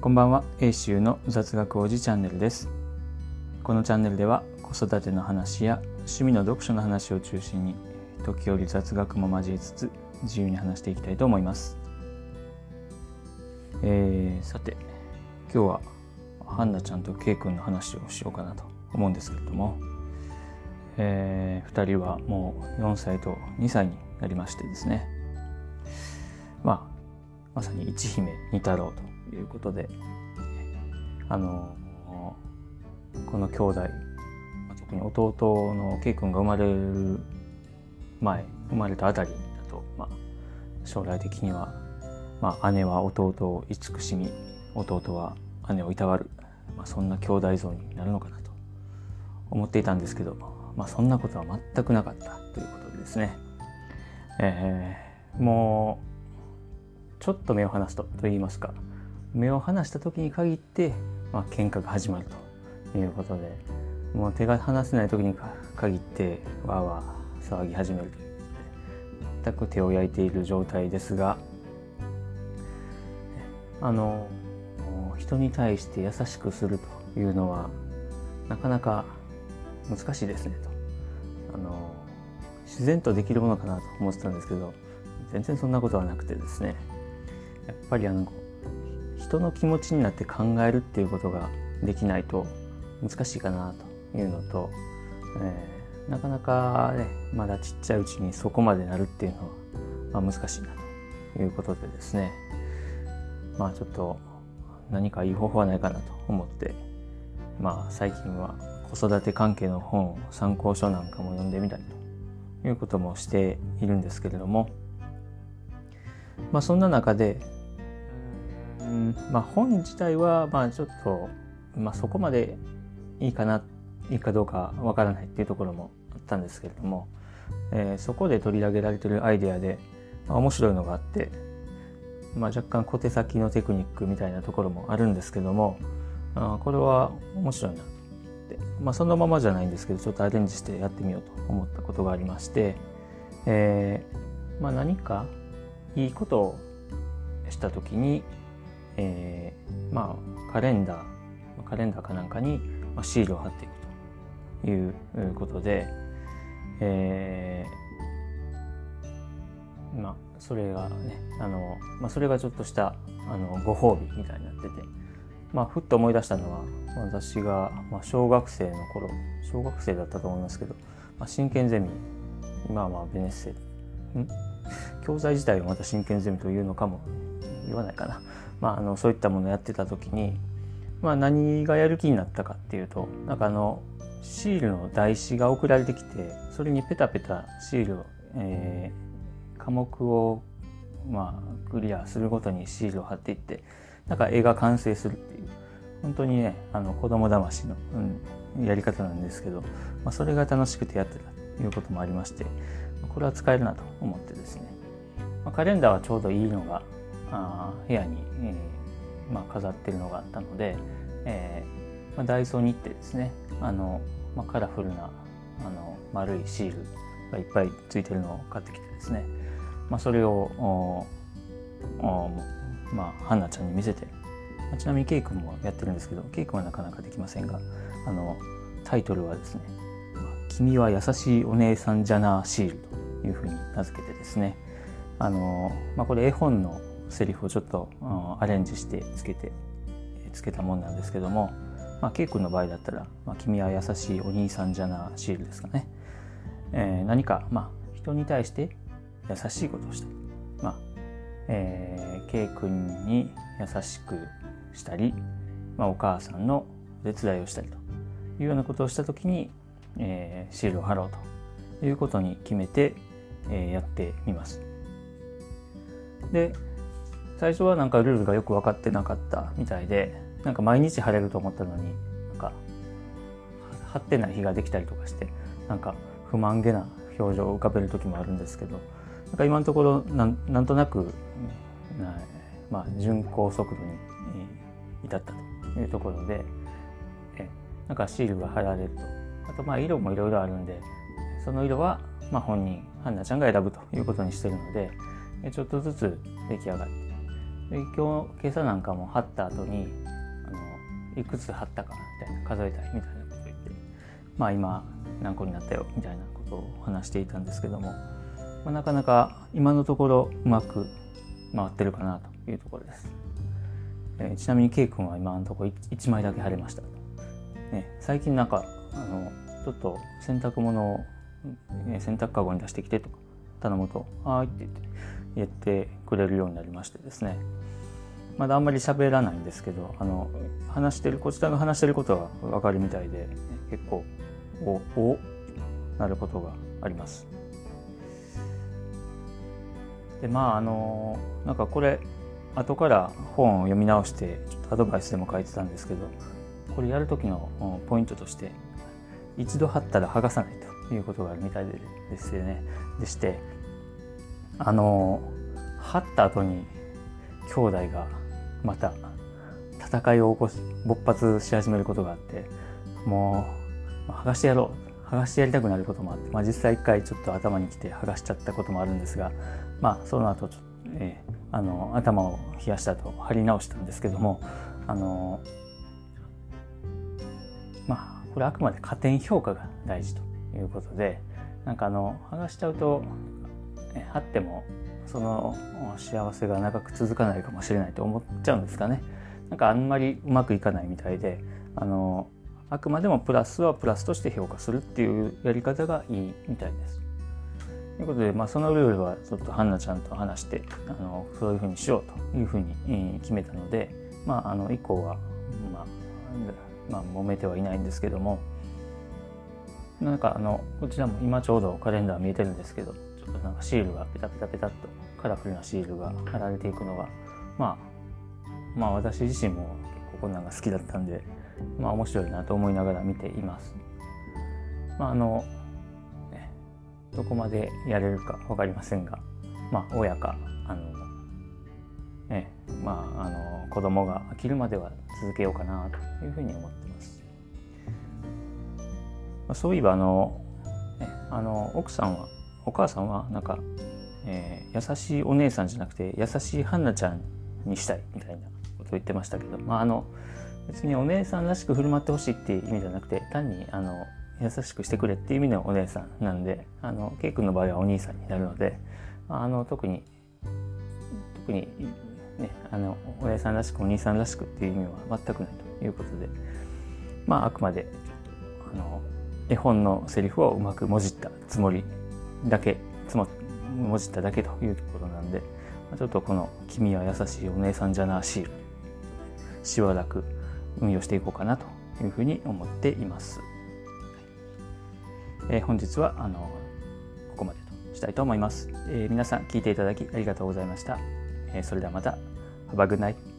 こんばんは。英州の雑学王子チャンネルです。このチャンネルでは子育ての話や趣味の読書の話を中心に時折雑学も交えつつ自由に話していきたいと思います。えー、さて今日はハンナちゃんとケイ君の話をしようかなと思うんですけれども、えー、2人はもう4歳と2歳になりましてですね。まあまさに一姫二太郎ということであのこの兄弟特に弟のケイ君が生まれる前生まれたあたりだと、まあ、将来的には、まあ、姉は弟を慈しみ弟は姉をいたわる、まあ、そんな兄弟像になるのかなと思っていたんですけど、まあ、そんなことは全くなかったということでですね、えー、もうちょっと目を離すとと言いますか。目を離した時に限って、まあ喧嘩が始まるということで。もう手が離せない時に限ってわーわー騒ぎ始めるという。全く手を焼いている状態ですが。あの人に対して優しくするというのはなかなか難しいですねと。あの自然とできるものかなと思ってたんですけど全然そんなことはなくてですね。ぱりあの人の気持ちになって考えるっていうことができないと難しいかなというのと、えー、なかなかねまだちっちゃいうちにそこまでなるっていうのは、まあ、難しいなということでですね。まあちょっと何かいい方法はないかなと思ってまあ最近は子育て関係の本参考書なんかも読んでみたりということもしているんですけれどもまあそんな中でうん。まあ本自体はまあちょっと、まあ、そこまでいいかないいかどうかわからないっていうところもあったんですけれども、えー、そこで取り上げられてるアイデアで、まあ、面白いのがあって、まあ、若干小手先のテクニックみたいなところもあるんですけどもあこれは面白いなって、まあ、そのままじゃないんですけどちょっとアレンジしてやってみようと思ったことがありまして、えーまあ、何かいいことをした時にえー、まあカレンダーカレンダーかなんかにシールを貼っていくということで、えー、まあそれがねあの、まあ、それがちょっとしたあのご褒美みたいになってて、まあ、ふっと思い出したのは私が、まあ、小学生の頃小学生だったと思いますけど、まあ、真剣ゼミ今はまあベネッセ。教材自体はまた真剣ゼミというのかも言わないかな。まあ、あのそういったものをやってた時に、まあ、何がやる気になったかっていうとなんかあのシールの台紙が送られてきてそれにペタペタシールを、えー、科目を、まあ、クリアするごとにシールを貼っていってなんか絵が完成するっていう本当にねあの子供騙しの、うん、やり方なんですけど、まあ、それが楽しくてやってたということもありましてこれは使えるなと思ってですね、まあ、カレンダーはちょうどいいのがあ部屋に、えーまあ、飾ってるのがあったので、えーまあ、ダイソーに行ってですねあの、まあ、カラフルなあの丸いシールがいっぱいついてるのを買ってきてですね、まあ、それをおおまあ、ハンナちゃんに見せてまあちなみにケイ君もやってるんですけどケイ君はなかなかできませんがあのタイトルはですね「君は優しいお姉さんじゃなシール」というふうに名付けてですねあの、まあ、これ絵本のセリフをちょっと、うん、アレンジしてつけてつけたもんなんですけども、まあ、ケイ君の場合だったら「まあ、君は優しいお兄さんじゃな」シールですかね、えー、何か、まあ、人に対して優しいことをしたり、まあえー、ケイ君に優しくしたり、まあ、お母さんのお手伝いをしたりというようなことをした時に、えー、シールを貼ろうということに決めて、えー、やってみます。で最初はなんかルールがよく分かってなかったみたいでなんか毎日晴れると思ったのになんか張ってない日ができたりとかしてなんか不満げな表情を浮かべる時もあるんですけどなんか今のところなんなんとなく、まあ、巡航速度に至ったというところでえなんかシールが貼られると。あとまあ色もいろいろあるんでその色はまあ本人ハンナちゃんが選ぶということにしてるのでちょっとずつ出来上がって今日今朝なんかも貼った後にあのいくつ貼ったかみたいな数えたいみたいなこと言ってまあ今何個になったよみたいなことを話していたんですけども、まあ、なかなか今のところうまく回ってるかなというところです。えー、ちなみに K 君は今のところ 1, 枚だけ貼れました。ね、最近なんかあのちょっと洗濯物を、え洗濯かごに出してきてとか頼むと「はい」って言って言ってくれるようになりましてですねまだあんまり喋らないんですけどあの話してるこちらが話してることが分かるみたいで結構おおなることがあります。でまああのなんかこれ後から本を読み直してちょっとアドバイスでも書いてたんですけどこれやる時のポイントとして一度貼ったら剥がさないということがあるみたいででしてねでしてあの貼った後に兄弟がまた戦いを起こし勃発し始めることがあってもう剥がしてやろう。剥がしてやりたくなることもあって、まあ、実際一回ちょっと頭にきて剥がしちゃったこともあるんですがまあその後ちょっと、えー、あの頭を冷やしたと貼り直したんですけどもあのまあこれあくまで加点評価が大事ということでなんかあの剥がしちゃうと貼ってもその幸せが長く続かないかもしれないと思っちゃうんですかね。なんかあんまりうまくいかないみたいであのあくまでもプラスはプラスとして評価するっていうやり方がいいみたいです。ということで、まあ、そのルールはちょっとハンナちゃんと話してあのそういうふうにしようというふうに決めたので、まあ、あの以降は、まあ、まあ揉めてはいないんですけどもなんかあのこちらも今ちょうどカレンダー見えてるんですけどちょっとなんかシールがペタペタペタっとカラフルなシールが貼られていくのが、まあ、まあ私自身も結構こんなんが好きだったんで、まあ面白いなと思いながら見ています。まああの、ね、どこまでやれるか分かりませんが、まあ親か、あの、ね、まああの子供が飽きるまでは続けようかなというふうに思ってます。まあ、そういえばあの、ね、あの奥さんはお母さんはなんか、えー、優しいお姉さんじゃなくて優しいハンナちゃんにしたいみたいなことを言ってましたけど、まあ、あの別にお姉さんらしく振る舞ってほしいっていう意味じゃなくて単にあの優しくしてくれっていう意味のお姉さんなんであのケイ君の場合はお兄さんになるのであの特に特にねあのお姉さんらしくお兄さんらしくっていう意味は全くないということでまああくまであの絵本のセリフをうまくもじったつもりだけつま文字っただけというころなんでちょっとこの「君は優しいお姉さんじゃな」シールしばらく運用していこうかなというふうに思っています。えー、本日はあのここまでとしたいと思います、えー、皆さん聞いていただきありがとうございました。えー、それではまた。Have a good night.